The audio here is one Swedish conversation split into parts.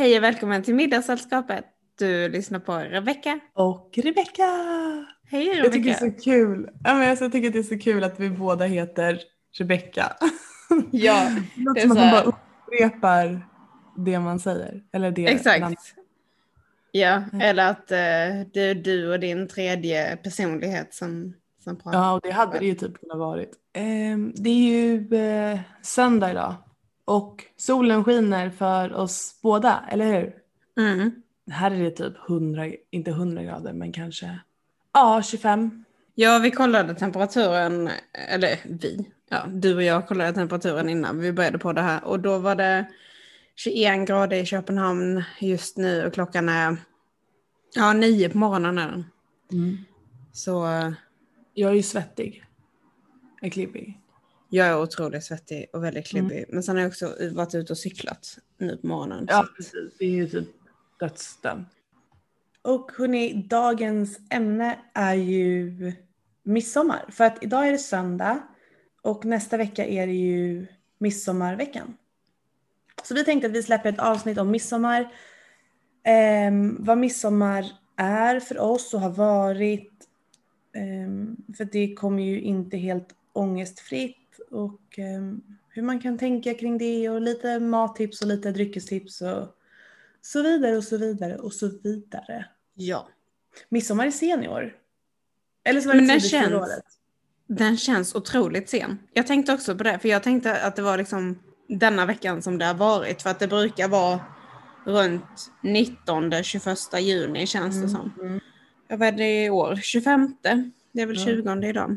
Hej och välkommen till Middagssällskapet. Du lyssnar på Rebecka. Och Rebecka! Hej Rebecka. Jag tycker det är så kul. Ja, men alltså, jag tycker det är så kul att vi båda heter Rebecka. Ja, det låter som att man bara upprepar det man säger. Eller det Exakt. man- Ja, eller att eh, det är du och din tredje personlighet som, som pratar. Ja, och det hade det ju typ kunnat varit. Ehm, det är ju eh, söndag idag. Och solen skiner för oss båda, eller hur? Mm. Här är det typ 100, inte 100 grader, men kanske ja, 25. Ja, vi kollade temperaturen, eller vi, ja, du och jag kollade temperaturen innan vi började på det här och då var det 21 grader i Köpenhamn just nu och klockan är, ja, nio på morgonen är den. Så eh, Jag är ju svettig. Jag är klibbig. Jag är otroligt svettig och väldigt klibbig. Men sen har jag också varit ute och cyklat nu på morgonen. Ja, Så- precis. Det är ju typ dödsdömd. Och hörni, dagens ämne är ju midsommar. För att idag är det söndag och nästa vecka är det ju midsommarveckan. Så vi tänkte att vi släpper ett avsnitt om midsommar. Ehm, vad midsommar är för oss och har varit. Ehm, för det kommer ju inte helt ångestfritt. Och ehm, hur man kan tänka kring det och lite mattips och lite dryckestips och så vidare och så vidare och så vidare. ja. Midsommar är sen i år. Eller så var det den tidigt känns- året. Den känns otroligt sen. Jag tänkte också på det, för jag tänkte att det var liksom denna veckan som det har varit. För att det brukar vara runt 19-21 juni känns det som. Mm. Ja, vad är det i år? 25? Det är väl Ja. 20 idag.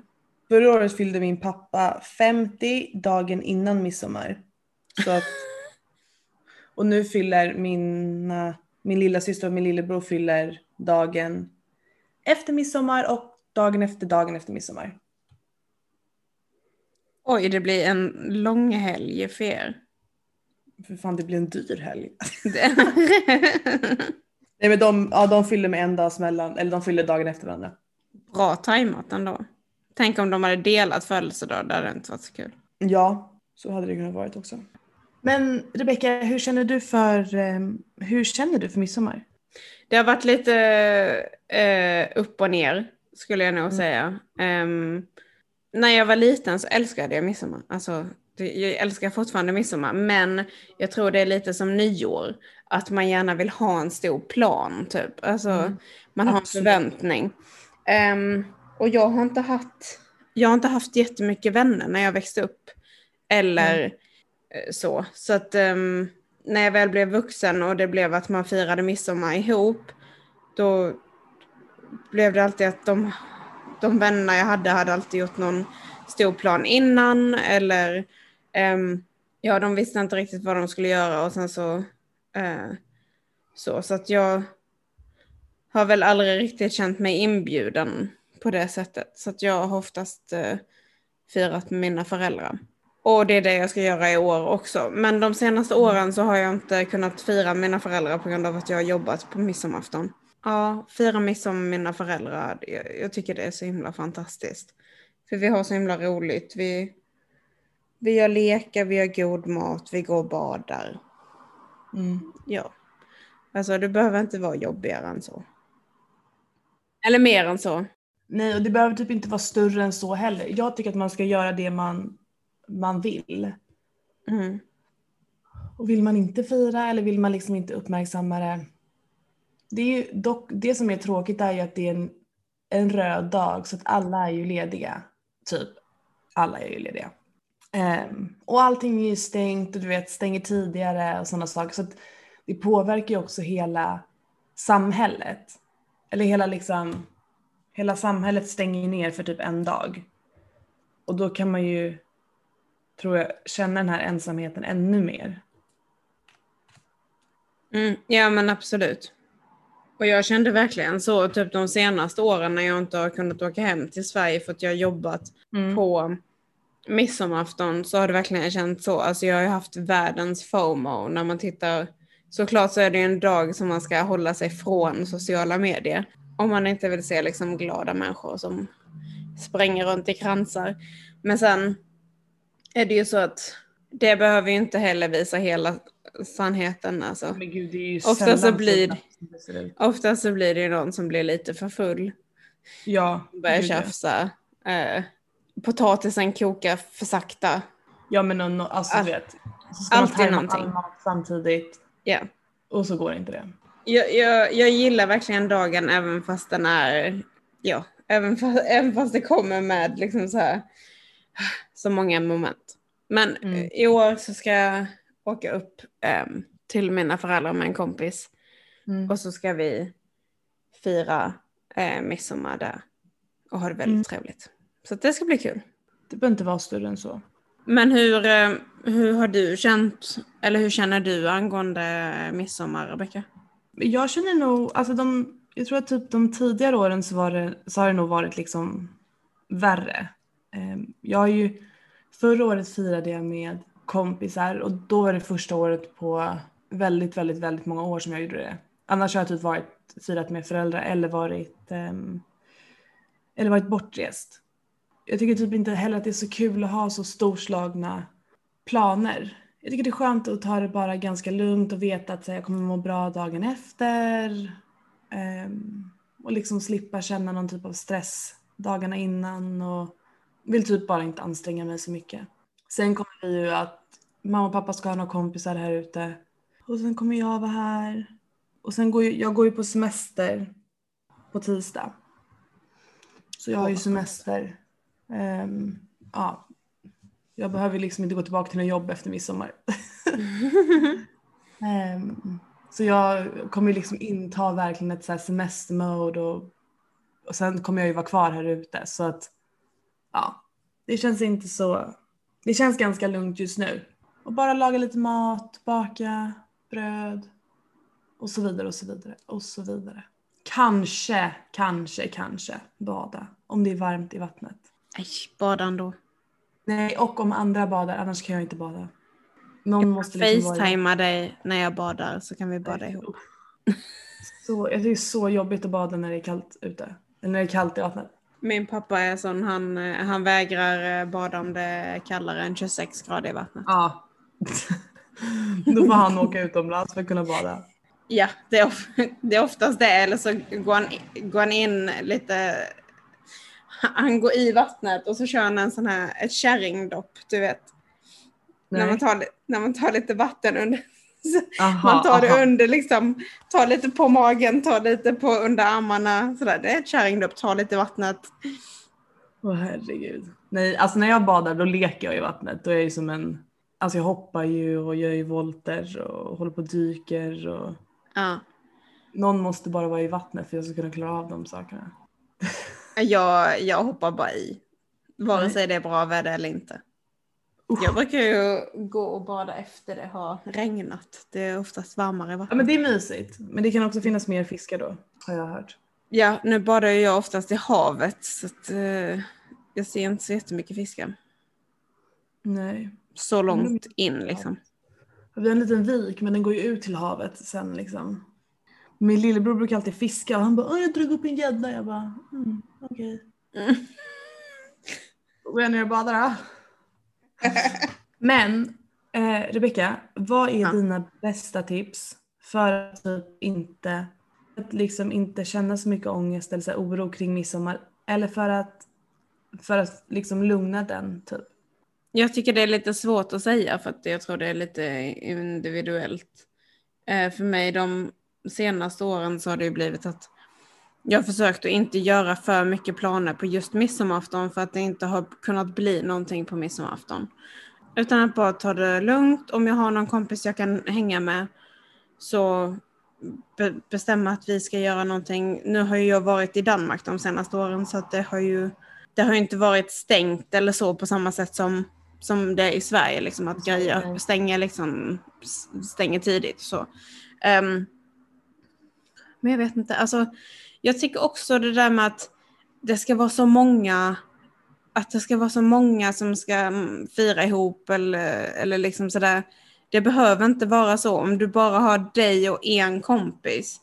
Förra året fyllde min pappa 50 dagen innan midsommar. Så att, och nu fyller mina, min lilla syster och min lillebror fyller dagen efter midsommar och dagen efter dagen efter midsommar. Oj, det blir en lång helg för er. För fan det blir en dyr helg. Nej men de, ja, de fyller med en dags mellan, eller de fyller dagen efter varandra. Bra tajmat ändå. Tänk om de hade delat födelsedag, det hade inte varit så kul. Ja, så hade det kunnat varit också. Men Rebecka, hur känner du för, eh, hur känner du för midsommar? Det har varit lite eh, upp och ner, skulle jag nog säga. Ehm, när jag var liten så älskade jag midsommar. Alltså, jag älskar fortfarande midsommar, men jag tror det är lite som nyår. Att man gärna vill ha en stor plan, typ. Alltså, Mm. man har en Absolut. förväntning. Ehm, och jag har inte haft, jag har inte haft jättemycket vänner när jag växte upp. Eller eh, så. Så att ehm, när jag väl blev vuxen och det blev att man firade midsommar ihop, då blev det alltid att de, de vänner jag hade hade alltid gjort någon stor plan innan eller ehm, ja, de visste inte riktigt vad de skulle göra och sen så eh, så, så att jag har väl aldrig riktigt känt mig inbjuden på det sättet. Så att jag har oftast eh, firat med mina föräldrar. Och det är det jag ska göra i år också. Men de senaste åren så har jag inte kunnat fira mina föräldrar på grund av att jag har jobbat på midsommarafton. Ja, fira midsommar med mina föräldrar, jag, jag tycker det är så himla fantastiskt. För vi har så himla roligt. Vi, vi gör lekar, vi gör god mat, vi går och badar. Mm. Ja. Alltså det behöver inte vara jobbigare än så. Eller mer än så. Nej, och det behöver typ inte vara större än så heller. Jag tycker att man ska göra det man, man vill. Mm. Och vill man inte fira eller vill man liksom inte uppmärksamma det. Det, är ju dock, det som är tråkigt är ju att det är en, en röd dag så att alla är ju lediga. Typ. Alla är ju lediga. Ehm, och allting är ju stängt och du vet stänger tidigare och sådana saker. Så att det påverkar ju också hela samhället. Eller hela liksom, hela samhället stänger ner för typ en dag. Och då kan man ju, tror jag, känna den här ensamheten ännu mer. Mm, ja men absolut. Och jag kände verkligen så typ de senaste åren när jag inte har kunnat åka hem till Sverige för att jag har jobbat Mm. på midsommarafton så har det verkligen känts så. Alltså jag har ju haft världens FOMO när man tittar. Såklart så är det ju en dag som man ska hålla sig från sociala medier. Om man inte vill se liksom glada människor som springer runt i kransar. Men sen är det ju så att det behöver ju inte heller visa hela sannheten alltså. Men gud, det är ju Ofta så blir-. Ofta så blir det ju någon som blir lite för full. Ja, Börjar gud, ja. tjafsa. Eh, potatisen kokar för sakta. Ja men no, alltså All- du vet. Så ska man alltid tajma någonting. all mat samtidigt Ja. och så går inte det. Jag, jag, jag gillar verkligen dagen även fast den är, ja, även fast, även fast det kommer med liksom så här, så många moment. Men Mm. i år så ska jag åka upp ehm, till mina föräldrar med en kompis Mm. och så ska vi fira eh, midsommar där och ha det väldigt Mm. trevligt. Så det ska bli kul. Det behöver inte vara större än så. Men hur, eh, hur har du känt, eller hur känner du angående midsommar, Rebecka? Jag känner nog, alltså de, jag tror att typ de tidigare åren så, var det, så har det nog varit liksom värre. Ehm, jag har ju, förra året firade jag med kompisar och då var det första året på väldigt, väldigt, väldigt många år som jag gjorde det. Annars har jag typ varit, firat med föräldrar eller varit, ehm, eller varit bortrest. Jag tycker typ inte heller att det är så kul att ha så storslagna planer. Jag tycker det är skönt att ta det bara ganska lugnt och veta att här, jag kommer må bra dagen efter. Ehm, och liksom slippa känna någon typ av stress dagarna innan och vill typ bara inte anstränga mig så mycket. Sen kommer vi ju att mamma och pappa ska ha några kompisar här ute. Och sen kommer jag vara här. Och sen går ju, jag går ju på semester på tisdag. Så jag har ju semester. Ehm, ja, jag behöver liksom inte gå tillbaka till något jobb efter midsommar. Ehm, så jag kommer liksom inta verkligen ett så semestermode och, och sen kommer jag ju vara kvar här ute så att ja, det känns inte så, det känns ganska lugnt just nu. Och bara laga lite mat, baka bröd och så vidare och så vidare och så vidare. Kanske, kanske, kanske bada om det är varmt i vattnet. Nej, bada ändå. Nej, och om andra badar, annars kan jag inte bada. Någon måste liksom vara... Facetima dig när jag badar så kan vi bada ihop. Så, jag tycker det är så jobbigt att bada när det är kallt ute. Eller när det är kallt i vattnet. Min pappa är sån, han, han vägrar eh, bada om det är kallare än 26 grader i vattnet. Ja. Då får han åka utomlands för att kunna bada. Ja, det är, of, det är oftast det. Eller så går han, går han in lite... Han går i vattnet och så kör han en sån här, ett kärringdopp, du vet. När man, tar, när man tar lite vatten under... Aha, man tar det aha. under liksom, tar lite på magen, tar lite på under armarna. Sådär. Det är ett kärringdopp, tar lite vattnet. Åh herregud. Nej, alltså när jag badar då leker jag i vattnet. Då är jag ju som en... Alltså jag hoppar ju och gör ju volter och håller på och dyker och... Ja. Någon måste bara vara i vattnet för jag ska kunna klara av de sakerna. Jag, jag hoppar bara i. Vare sig det är bra väder eller inte. Usch. Jag brukar ju gå och bada efter det har regnat. Det är oftast varmare i Ja men det är mysigt. Men det kan också finnas mer fiskar då. Har jag hört. Ja, nu badar jag oftast i havet så att, eh, jag ser inte så jättemycket fiskar. Nej. Så långt in liksom. Vi har en liten vik men den går ju ut till havet sen liksom. Min lillebror brukar alltid fiska och han bara jag drog upp en gädda. Jag bara mm, okej. Mm. Då går jag ner och badar då. Men eh, Rebecka, vad är Ja. dina bästa tips för att typ inte, att liksom inte känna så mycket ångest eller så oro kring midsommar? Eller för att, för att liksom lugna den typ? Jag tycker det är lite svårt att säga för att jag tror det är lite individuellt. Eh, för mig de senaste åren så har det ju blivit att jag har försökt att inte göra för mycket planer på just midsommarafton för att det inte har kunnat bli någonting på midsommarafton. Utan att bara ta det lugnt. Om jag har någon kompis jag kan hänga med så be- bestämma att vi ska göra någonting. Nu har ju jag varit i Danmark de senaste åren så att det har ju det har inte varit stängt eller så på samma sätt som, som det är i Sverige, liksom att grejer stänger, liksom, stänger tidigt. Så. Ehm, men jag vet inte, alltså, jag tycker också det där med att det ska vara så många, att det ska vara så många som ska mm, fira ihop eller, eller liksom sådär. Det behöver inte vara så. Om du bara har dig och en kompis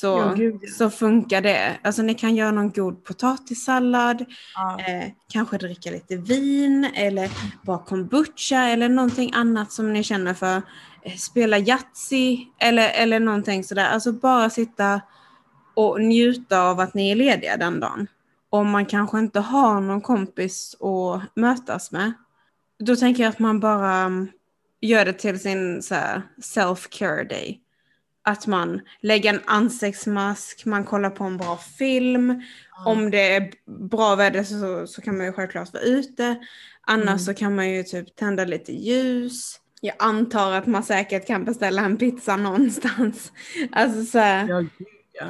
så, Ja, gud, så funkar det. Alltså ni kan göra någon god potatissallad, Ja. eh, kanske dricka lite vin eller bara kombucha eller någonting annat som ni känner för. Eh, spela Yatzy eller, eller någonting sådär. Alltså bara sitta och njuta av att ni är lediga den dagen. Om man kanske inte har någon kompis att mötas med, då tänker jag att man bara mm, gör det till sin self-care day. Att man lägger en ansiktsmask, man kollar på en bra film. Om det är bra väder så, så kan man ju självklart vara ute. Annars Mm. så kan man ju typ tända lite ljus. Jag antar att man säkert kan beställa en pizza någonstans. Alltså så här,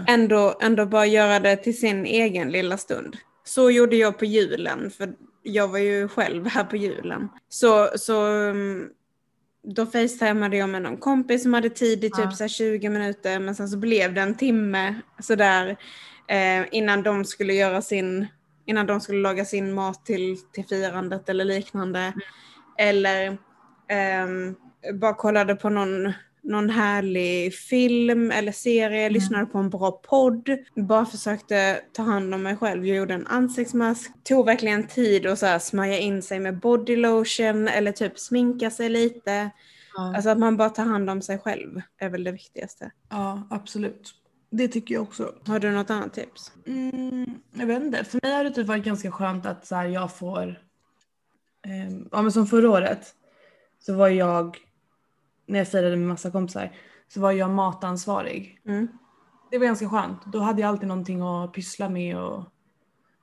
ändå, ändå bara göra det till sin egen lilla stund. Så gjorde jag på julen, för jag var ju själv här på julen. Så, så mm, då facetimade jag med någon kompis som hade tid i typ Ja. så här 20 minuter, men sen så blev det en timme sådär eh, innan de skulle göra sin, innan de skulle laga sin mat till, till firandet eller liknande. Eller ehm, bara kollade på någon, någon härlig film eller serie, lyssnade på en bra podd. Bara försökte ta hand om mig själv. Jag gjorde en ansiktsmask. Tog verkligen tid att så här smörja in sig med body lotion eller typ sminka sig lite. Ja. Alltså att man bara tar hand om sig själv är väl det viktigaste. ja, absolut. Det tycker jag också. Har du något annat tips? Mm, jag vet inte. För mig har det typ varit ganska skönt att så här, jag får... ehm, ja men som förra året så var jag, när jag firade med massa kompisar, så var jag matansvarig. Mm. Det var ganska skönt. Då hade jag alltid någonting att pyssla med och,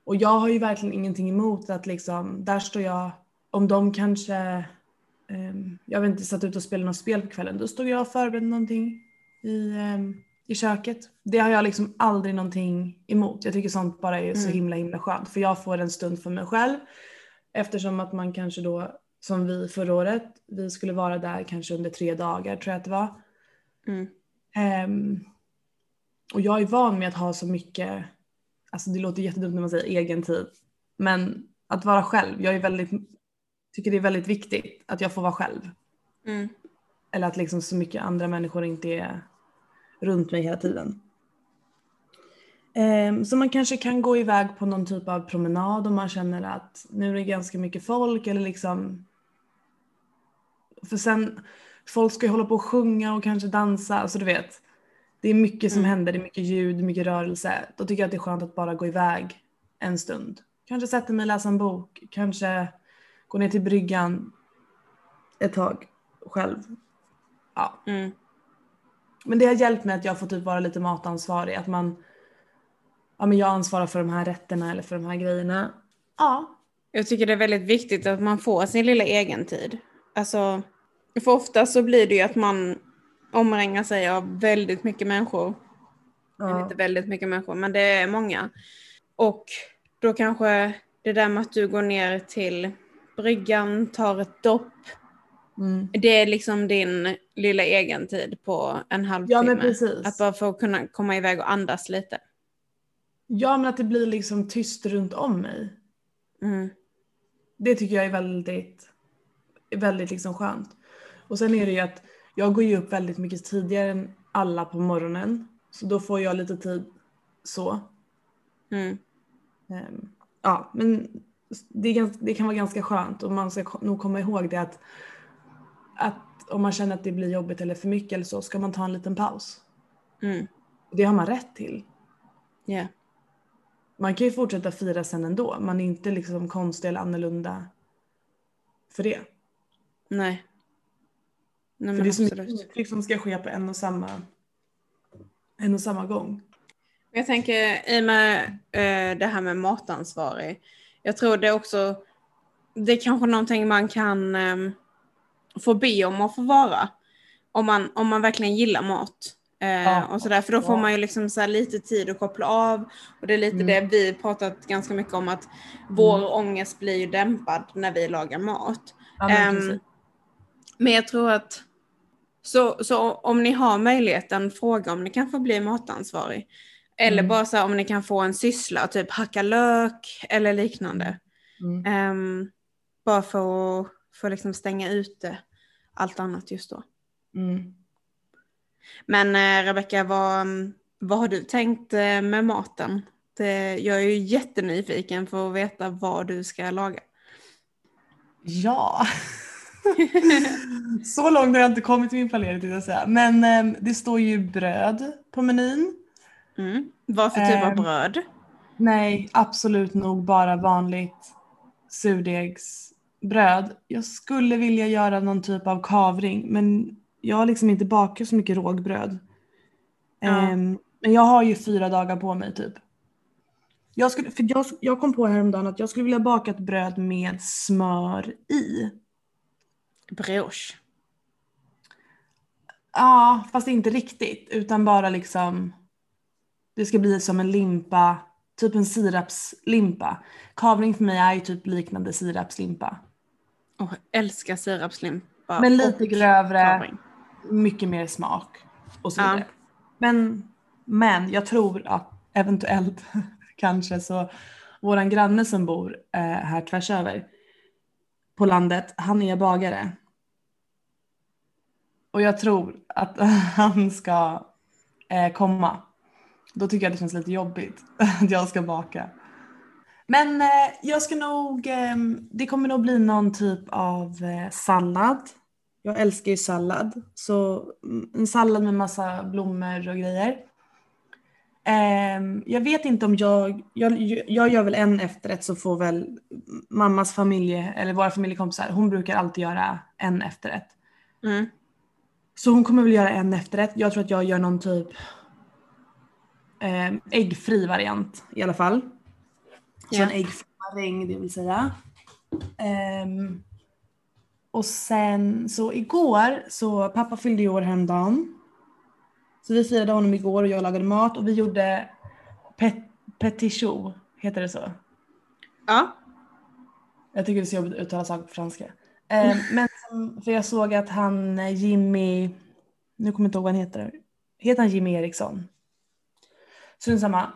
och jag har ju verkligen ingenting emot att liksom, där står jag, om de kanske, ehm, jag vet inte, satt ut och spelade något spel på kvällen, då stod jag och förberedde någonting i, ehm, i köket. Det har jag liksom aldrig någonting emot. Jag tycker sånt bara är så Mm. himla himla skönt för jag får en stund för mig själv eftersom att man kanske då, som vi förra året, vi skulle vara där kanske under tre dagar tror jag att det var. Mm. Ehm, och jag är van med att ha så mycket, alltså det låter jättedumt när man säger egen tid, men att vara själv, jag är väldigt, tycker det är väldigt viktigt att jag får vara själv. Mm. Eller att liksom så mycket andra människor inte är runt mig hela tiden. Ehm, så man kanske kan gå iväg på någon typ av promenad om man känner att nu är det ganska mycket folk eller liksom för sen, folk ska ju hålla på och sjunga och kanske dansa, alltså du vet. Det är mycket som Mm. händer, det är mycket ljud, mycket rörelse. Då tycker jag att det är skönt att bara gå iväg en stund. Kanske sätta mig och läsa en bok, kanske gå ner till bryggan ett tag själv. Ja. Mm. Men det har hjälpt mig att jag får typ vara lite matansvarig. Att man, ja men jag ansvarar för de här rätterna eller för de här grejerna. Ja. Jag tycker det är väldigt viktigt att man får sin lilla egen tid. Alltså, för ofta så blir det ju att man omringar sig av väldigt mycket människor. Ja. Inte väldigt mycket människor, men det är många. Och då kanske det där med att du går ner till bryggan, tar ett dopp. Mm. Det är liksom din lilla egen tid på en halvtimme. Ja. Att bara få kunna komma iväg och andas lite. Ja men att det blir liksom tyst runt om mig. Mm. Det tycker jag är väldigt, väldigt liksom skönt. Och sen är det ju att jag går ju upp väldigt mycket tidigare än alla på morgonen. Så då får jag lite tid så. Mm. Ehm, ja, men det, ganska, det kan vara ganska skönt och man ska nog komma ihåg det att, att om man känner att det blir jobbigt eller för mycket eller så ska man ta en liten paus. Mm. Det har man rätt till. Yeah. Man kan ju fortsätta fira sen ändå. Man är inte liksom konstig eller annorlunda för det. Nej. Nej För det är så mycket som ska ske på en och samma, en och samma gång. Jag tänker i och med eh, det här med matansvarig. Jag tror det också, det är kanske någonting man kan eh, få be om att få vara. Om man, om man verkligen gillar mat. Eh, Ja. och sådär, för då får man ju liksom så lite tid att koppla av. Och det är lite Mm. det vi pratat ganska mycket om att vår ångest blir ju dämpad när vi lagar mat. Ja, men Ehm, precis. men jag tror att så, så om ni har möjligheten, fråga om ni kan få bli matansvarig. Eller Mm. bara så här, om ni kan få en syssla, typ hacka lök eller liknande. Mm. Ehm, bara för att för liksom stänga ute allt annat just då. Mm. Men eh, Rebecka, vad, vad har du tänkt eh, med maten? Det, jag är ju jättenyfiken för att veta vad du ska laga. Ja. Så långt har jag inte kommit i min planering att säga. Men eh, det står ju bröd på menyn. Mm. Vad för typ av Ehm. bröd? Nej, absolut nog bara vanligt surdegsbröd. Jag skulle vilja göra någon typ av kavring men jag har liksom inte bakat så mycket rågbröd. Ja. Ehm, men jag har ju fyra dagar på mig typ. Jag, skulle, för jag, jag kom på häromdagen att jag skulle vilja baka ett bröd med smör i. Brioche. Ja, fast inte riktigt utan bara liksom det ska bli som en limpa, typ en sirapslimpa. Kavring för mig är ju typ liknande sirapslimpa. Jag älskar sirapslimpa. Men lite grövre, kavring. mycket mer smak och så Ja. vidare. Men, men jag tror att eventuellt kanske så våran granne som bor eh, här tvärs över på landet, han är bagare. Och jag tror att han ska eh, komma. Då tycker jag det känns lite jobbigt att jag ska baka. Men eh, jag ska nog, eh, det kommer nog bli någon typ av eh, sallad. Jag älskar ju sallad. Så mm, en sallad med massa blommor och grejer. Ehm, jag vet inte om jag, jag, jag gör väl en efterrätt så får väl mammas familj, eller våra familjekompisar, hon brukar alltid göra en efterrätt. Mm. Så hon kommer väl göra en efterrätt. Jag tror att jag gör någon typ eh, äggfri variant i alla fall. Så Ja. en äggfri maräng det vill säga. Ehm, och sen så igår så pappa fyllde ju år häromdagen. Så vi firade honom igår och jag lagade mat och vi gjorde pet, petit choux, heter det så? Ja. Jag tycker det är så jobbigt att uttala saker på franska. Eh, men för jag såg att han eh, Jimmy, nu kommer jag inte ihåg vad han heter. Heter han Jimmy Eriksson? Strunt samma.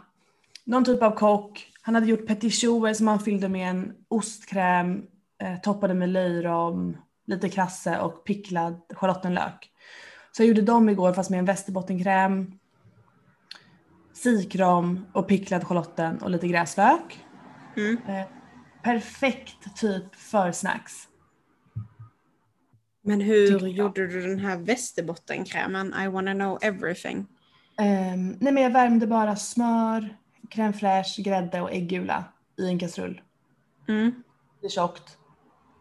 Någon typ av kock. Han hade gjort petit choux som han fyllde med en ostkräm, eh, toppade med löjrom, lite krasse och picklad schalottenlök. Så jag gjorde dem igår fast med en västerbottenkräm, sikrom och picklad schalotten och lite gräslök. Mm. Eh, perfekt typ för snacks. Men hur gjorde du den här västerbottenkrämen? I wanna know everything. Ehm, nej men jag värmde bara smör, crème fraîche, grädde och äggula i en kastrull. Mm. Det är tjockt.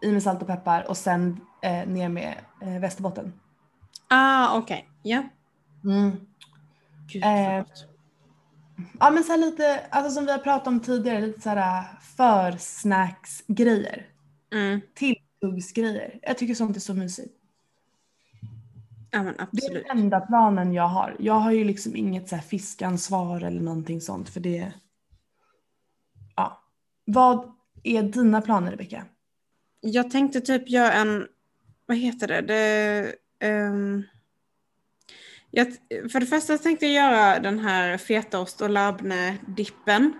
I med salt och peppar och sen eh, ner med eh, västerbotten. Ah, okej. Ja. Eh, Gud vad gott. Ja men så lite, alltså som vi har pratat om tidigare, lite så här försnacksgrejer. Mm. Tilltuggsgrejer. Jag tycker sånt är så mysigt. Ja men Det är absolut. den enda planen jag har. Jag har ju liksom inget så här fiskansvar eller någonting sånt för det. Ja. Vad är dina planer Rebecka? Jag tänkte typ göra en, vad heter det? det ehm, jag, för det första tänkte jag göra den här fetaost och labne-dippen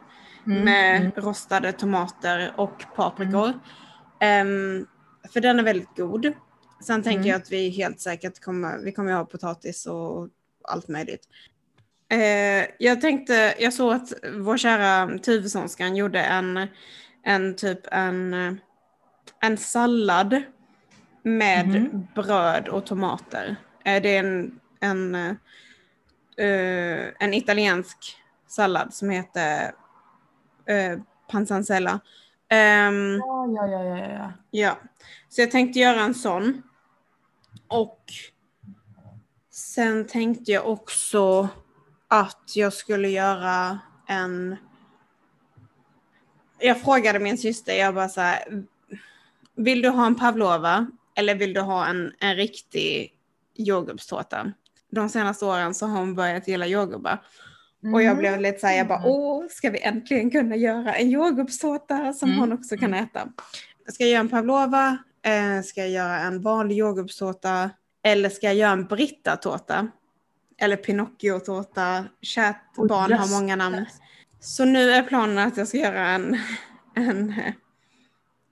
med rostade tomater och paprikor. Ehm, för den är väldigt god. Sen tänker Mm. jag att vi helt säkert kommer, vi kommer ha potatis och allt möjligt. Eh, jag tänkte, jag såg att vår kära Tuvessonskan gjorde en, en typ en, en sallad med Mhm. bröd och tomater. Eh, det är en, en, eh, eh, en italiensk sallad som heter uh, panzansella. Ehm, Ja, ja, ja, ja, ja. Ja, så jag tänkte göra en sån. Och sen tänkte jag också att jag skulle göra en... Jag frågade min syster, jag bara så här, vill du ha en pavlova eller vill du ha en, en riktig jordgubbstårta? De senaste åren så har hon börjat gilla jordgubbar. Och jag blev lite såhär, jag bara åh, ska vi äntligen kunna göra en jordgubbstårta som Mm. hon också kan äta? Ska jag göra en pavlova? Eh, ska jag göra en vanlig jordgubbstårta? Eller ska jag göra en brittatårta? Eller Pinocchio-tårta? Kärt barn har jösses. många namn. Så nu är planen att jag ska göra en, en,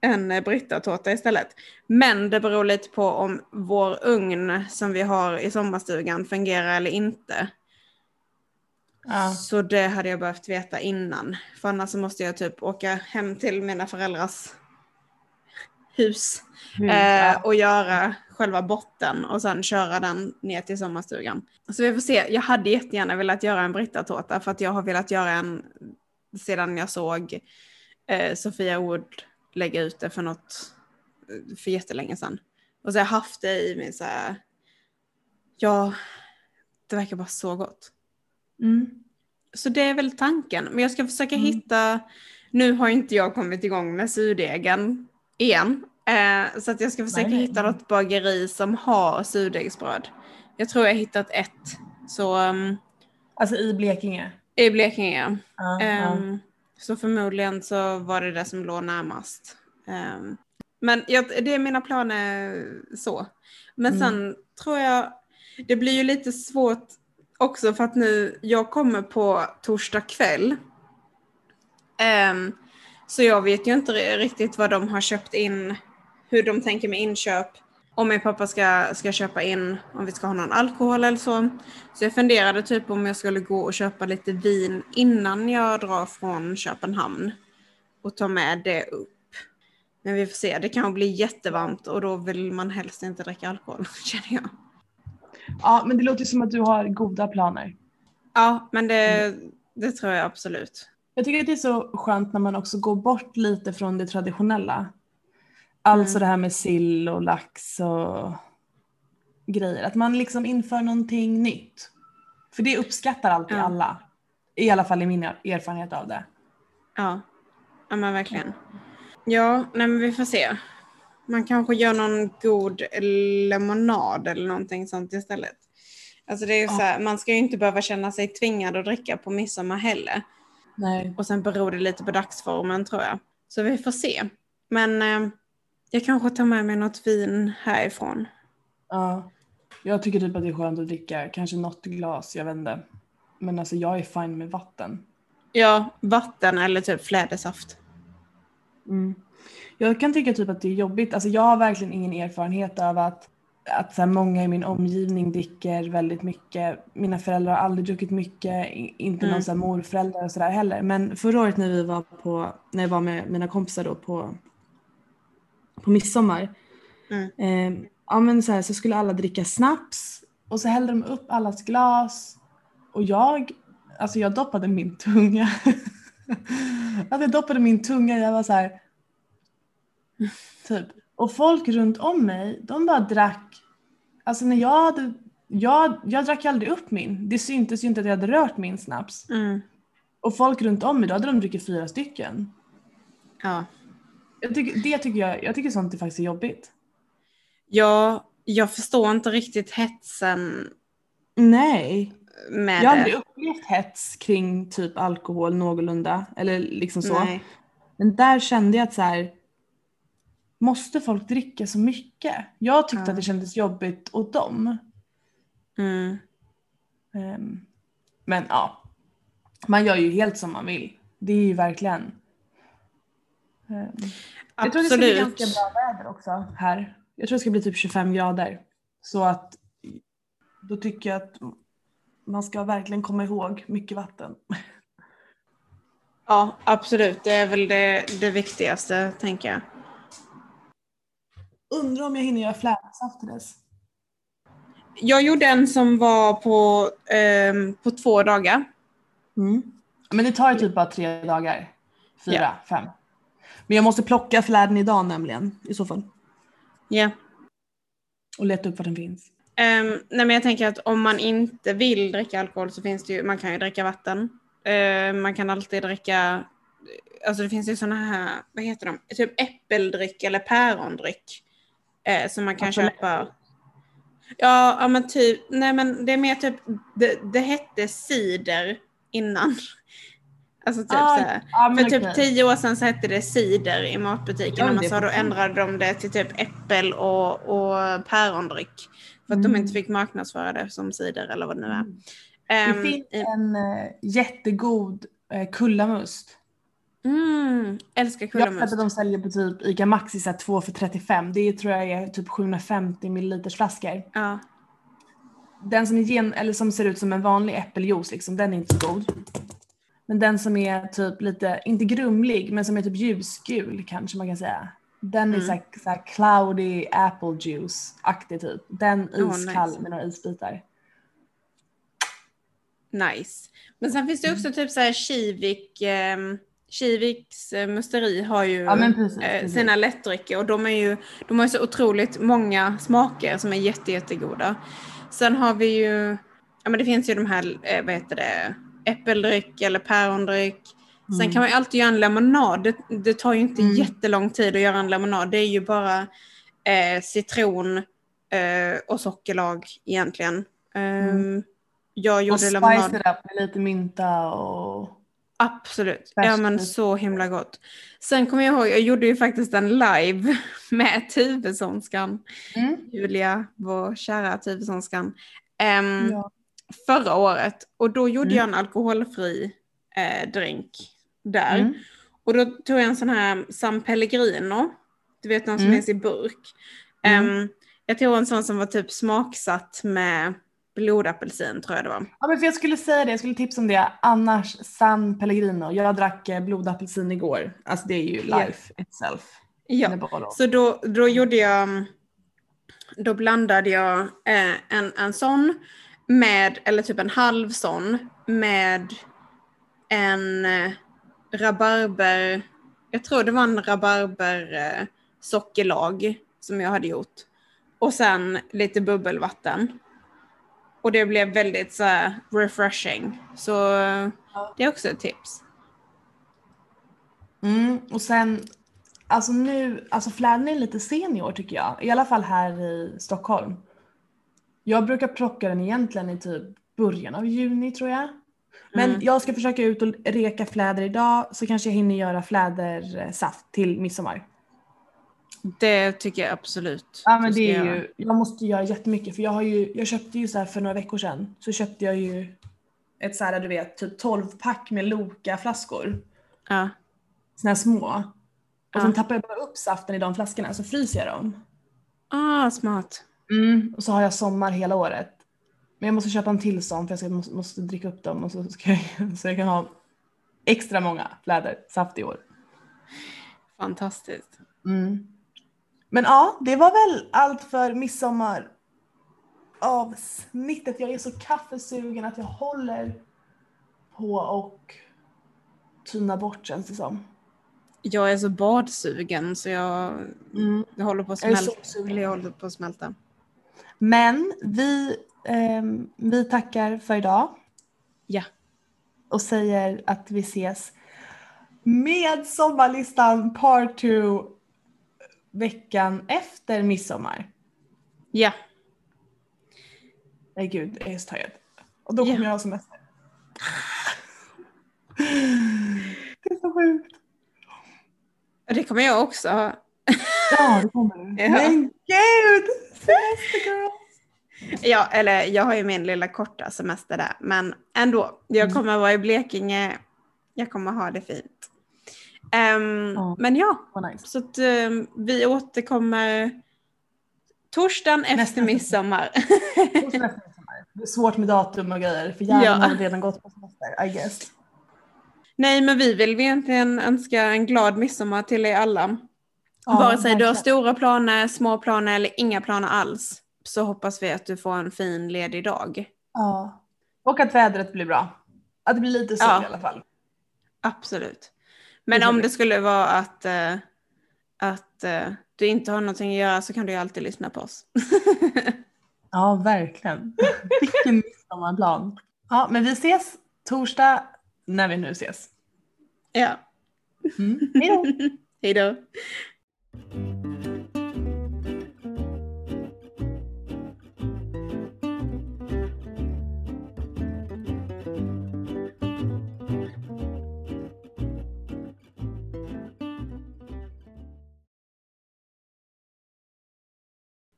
en brittatårta istället. Men det beror lite på om vår ugn som vi har i sommarstugan fungerar eller inte. Ja. Så det hade jag behövt veta innan. För annars så måste jag typ åka hem till mina föräldrars hus Hur- eh, ja. och göra själva botten och sen köra den ner till sommarstugan. Så vi får se. Jag hade jättegärna velat göra en brittatårta för att jag har velat göra en sedan jag såg eh, Sofia Wood lägga ut det för något eh, för jättelänge sedan. Och så har jag haft det i min så här, ja, det verkar bara så gott. Mm. Så det är väl tanken. Men jag ska försöka Mm. hitta, nu har inte jag kommit igång med surdegen igen. Eh, så att jag ska försöka Nej, nej. hitta något bageri som har surdegsbröd. Jag tror jag har hittat ett. Så um, Alltså i Blekinge. i Blekinge. Ja, Ehm, Så förmodligen så var det det som låg närmast. Ehm, men jag, det är mina planer så. Men Mm. sen tror jag, det blir ju lite svårt också för att nu, jag kommer på torsdag kväll. Ehm, så jag vet ju inte ri- riktigt vad de har köpt in, hur de tänker med inköp. Om min pappa ska, ska köpa in, om vi ska ha någon alkohol eller så. Så jag funderade typ om jag skulle gå och köpa lite vin innan jag drar från Köpenhamn. Och ta med det upp. Men vi får se, det kan bli jättevarmt och då vill man helst inte dricka alkohol, känner jag. ja, men det låter som att du har goda planer. Ja, men det, det tror jag absolut. Jag tycker att det är så skönt när man också går bort lite från det traditionella. Alltså Mm. det här med sill och lax och grejer. Att man liksom inför någonting nytt. För det uppskattar alltid alla. I alla fall i min erfarenhet av det. Ja, ja men verkligen. Ja, nej men vi får se. Man kanske gör någon god lemonad eller någonting sånt istället. Alltså det är ju Ja. så här, man ska ju inte behöva känna sig tvingad att dricka på midsommar heller. Nej. Och sen beror det lite på dagsformen tror jag. Så vi får se. Men eh, jag kanske tar med mig något vin härifrån. Ja. Jag tycker typ att det är skönt att dricka kanske något glas, jag vet inte. Men alltså jag är fine med vatten. Ja, vatten eller typ flädersaft. Mm. Jag kan tycka typ att det är jobbigt. Alltså jag har verkligen ingen erfarenhet av att, att så många i min omgivning dricker väldigt mycket. Mina föräldrar har aldrig druckit mycket, inte Mm. någon morföräldrar och sådär heller. Men förra året när vi var på, när jag var med mina kompisar då på, på midsommar. Mm. Eh, ja men så, här, så skulle alla dricka snaps och så hällde de upp allas glas. Och jag, alltså jag doppade min tunga. alltså jag doppade min tunga, jag var så här. Typ. Och folk runt om mig, de bara drack. Alltså när jag hade, jag, jag drack aldrig upp min. Det syntes ju inte att jag hade rört min snaps. Mm. Och folk runt om mig, då hade de druckit fyra stycken. Ja. Jag tycker, det tycker jag, jag tycker sånt är faktiskt jobbigt. ja, jag förstår inte riktigt hetsen Nej. med Jag har aldrig upplevt hets kring typ alkohol någorlunda. Eller liksom så. Nej. Men där kände jag att så här. Måste folk dricka så mycket? Jag tyckte Ja. att det kändes jobbigt åt dem. Mm. Ehm, men ja. Man gör ju helt som man vill. Det är ju verkligen. Jag tror det ska bli ganska bra väder också här. Jag tror det ska bli typ 25 grader. Så att då tycker jag att man ska verkligen komma ihåg mycket vatten. Ja, absolut. Det är väl det, det viktigaste, tänker jag. Undrar om jag hinner göra flädersaft till dess. Jag gjorde en som var på, ehm, på två dagar. Mm. Men det tar ju typ bara tre dagar. Fyra, Ja. fem. Men jag måste plocka fläden idag nämligen i så fall. Ja. Och leta upp var den finns. Ehm, nej men jag tänker att om man inte vill dricka alkohol så finns det ju, man kan ju dricka vatten. Ehm, man kan alltid dricka, alltså det finns ju sådana här, vad heter de, typ äppeldryck eller pärondryck. Eh, som man kan Alltså, köpa. Ja, ja men typ, nej men det är mer typ, det, det hette cider innan. Alltså typ Ah, så här. ja, men För typ tio år sedan så hette det cider i Ja, matbutikerna men så då ändrade de det till typ äppel och, och pärondryck. För att de Mm. inte fick marknadsföra det som cider eller vad det nu är. Mm. Ehm, Det finns i- en äh, jättegod äh, kullamust. mm, älskar Jag vet kullamust. att de säljer på typ ICA Maxi så här, två för 35. Det är, tror jag är typ 750 milliliters flaskor. Ja, Den som, gen, eller som ser ut som en vanlig äppeljuice, liksom, den är inte så god. Men den som är typ lite, inte grumlig, men som är typ ljusgul kanske man kan säga. Den är Mm. såhär, såhär cloudy apple juice-aktig typ. Den Oh, iskall nice. med några isbitar. Nice. Men sen finns det också typ så här Kivik, eh, Kiviks musteri har ju Ja precis. eh, precis. sina lättdrycker och de är ju, de har ju så otroligt många smaker som är jätte, jättegoda. Sen har vi ju, ja men det finns ju de här, eh, vad heter det, äppeldryck eller pärondryck. Sen Mm. kan man alltid göra en lemonad. Det, det tar ju inte Mm. jättelång tid att göra en lemonad. Det är ju bara eh, citron eh, och sockerlag egentligen. Um, Jag Och gjorde spice lemonad. it up med lite mynta och... Absolut. Ja men så himla gott. Sen kommer jag ihåg, jag gjorde ju faktiskt en live med Tuvesonskan. Mm. Julia, vår kära Tuvesonskan. Um, Ja. Förra året. Och då gjorde Mm. jag en alkoholfri eh, drink där. Mm. Och då tog jag en sån här San Pellegrino. Du vet någon som Mm. finns i burk. Ehm, jag tog en sån som var typ smaksatt med blodapelsin tror jag det var. Ja men för jag skulle säga det, jag skulle tipsa om det. Annars San Pellegrino. Jag drack eh, blodapelsin igår. Alltså det är ju life itself. Ja. Så då, då gjorde jag, då blandade jag eh, en, en sån med, eller typ en halv sån med en eh, rabarber, jag tror det var en rabarber eh, sockerlag som jag hade gjort. Och sen lite bubbelvatten. Och det blev väldigt så här, refreshing. Så det är också ett tips. Mm, och sen, alltså nu, alltså fläden är lite sen i år tycker jag. I alla fall här i Stockholm. Jag brukar plocka den egentligen i typ början av juni tror jag. Men Mm. jag ska försöka ut och reka fläder idag så kanske jag hinner göra flädersaft till midsommar. Det tycker jag absolut. Ja men det är göra. ju, jag måste göra jättemycket för jag har ju, jag köpte ju så här för några veckor sedan så köpte jag ju ett så här du vet typ 12 pack med Loka flaskor. Ja. Såna här små. Och Ja. sen tappar jag bara upp saften i de flaskorna så fryser jag dem. Ah, smart. Mm. Och så har jag sommar hela året. Men jag måste köpa en till sån för jag ska, måste, måste dricka upp dem och så, ska jag, så jag kan ha extra många fläder saft i år. Fantastiskt. Mm. Men ja, det var väl allt för midsommar avsnittet. Jag är så kaffesugen att jag håller på och tyna bort känns det som. Jag är så badsugen så jag, jag håller på att Jag är smälta. Eller jag håller på att smälta. Men vi, ehm, vi tackar för idag. Ja. och säger att vi ses med sommarlistan part 2 veckan efter midsommar. Ja. Nej gud, jag är så taggad. Och då Ja. kommer jag ha semester. Det är så sjukt. Det kommer jag också ha. Ja, det kommer du. Ja. Men gud! Semester girl! Ja, eller jag har ju min lilla korta semester där. Men ändå, jag Mm. kommer vara i Blekinge. Jag kommer ha det fint. Ehm, Ja. Men ja, Vad nice. så att ehm, vi återkommer torsdagen efter Nästa midsommar. Det är svårt med datum och grejer för hjärnan Ja. har redan gått på semester, I guess. Nej, men vi vill egentligen önska en glad midsommar till er alla. Ja, Vare sig du har stora planer, små planer eller inga planer alls så hoppas vi att du får en fin ledig dag. Ja. Och att vädret blir bra. Att det blir lite sol Ja. i alla fall. Absolut. Men Det om det. det skulle vara att, eh, att eh, du inte har någonting att göra så kan du ju alltid lyssna på oss. Ja, verkligen. Vilken midsommarplan. Ja, men vi ses torsdag när vi nu ses. ja. Mm. Hej då! Hej då. Thank you.